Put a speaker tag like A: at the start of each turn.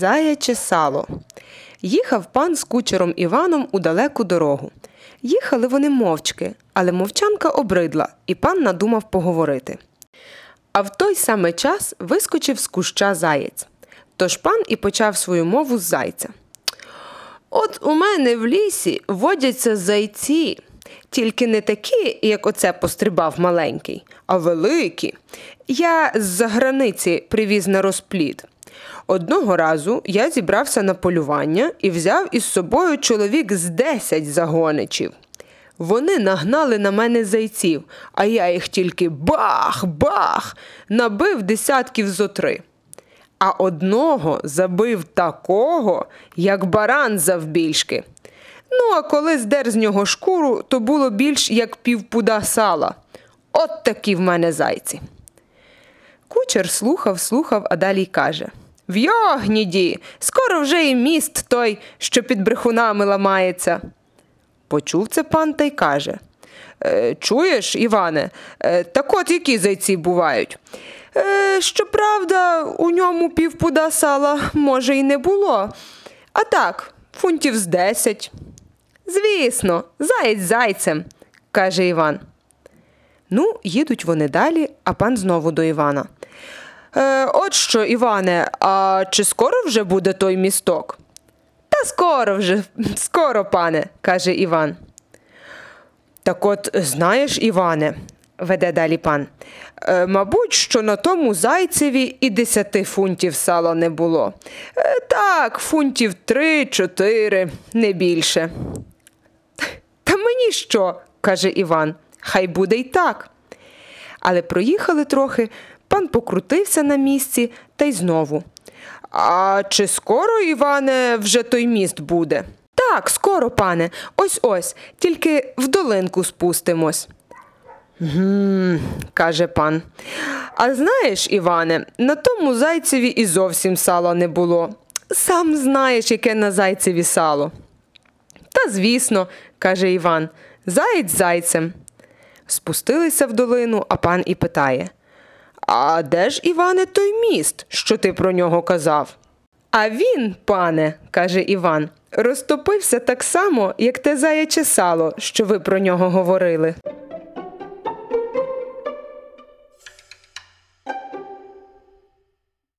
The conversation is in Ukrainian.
A: Заяче сало. Їхав пан з кучером Іваном у далеку дорогу. Їхали вони мовчки, але мовчанка обридла, і пан надумав поговорити. А в той самий час вискочив з куща заєць. Тож пан і почав свою мову з зайця. От у мене в лісі водяться зайці, тільки не такі, як оце пострибав маленький, а великі. Я з-за границі привіз на розплід. Одного разу я зібрався на полювання і взяв із собою чоловік з десять загоничів. Вони нагнали на мене зайців, а я їх тільки бах-бах набив десятків зо три. А одного забив такого, як баран завбільшки. Ну, а коли здер з нього шкуру, то було більш як півпуда сала. От такі в мене зайці. Кучер слухав, слухав, а далі й каже В йогніді, скоро вже і міст той, що під брехунами ламається. Почув це пан та й каже «Е, Чуєш, Іване, е, так от які зайці бувають? Е, щоправда, у ньому півпуда сала, може, й не було. А так, фунтів з десять. Звісно, заєць зайцем, каже Іван. Ну, їдуть вони далі, а пан знову до Івана. Е, От що, Іване, а чи скоро вже буде той місток? Та скоро вже, скоро, пане, каже Іван. Так от, знаєш, Іване, веде далі пан, е, мабуть, що на тому зайцеві і десяти фунтів сала не було. Е, так, фунтів три-чотири, не більше. Та мені що? каже Іван. Хай буде й так. Але проїхали трохи, пан покрутився на місці та й знову. А чи скоро, Іване, вже той міст буде? Так, скоро, пане, ось ось, тільки в долинку спустимось. Гм, каже пан. А знаєш, Іване, на тому зайцеві і зовсім сала не було. Сам знаєш, яке на зайцеві сало. Та, звісно, каже Іван, заєць зайцем. Спустилися в долину, а пан і питає А де ж, Іване, той міст, що ти про нього казав? А він, пане, каже Іван, розтопився так само, як те заяче сало, що ви про нього говорили.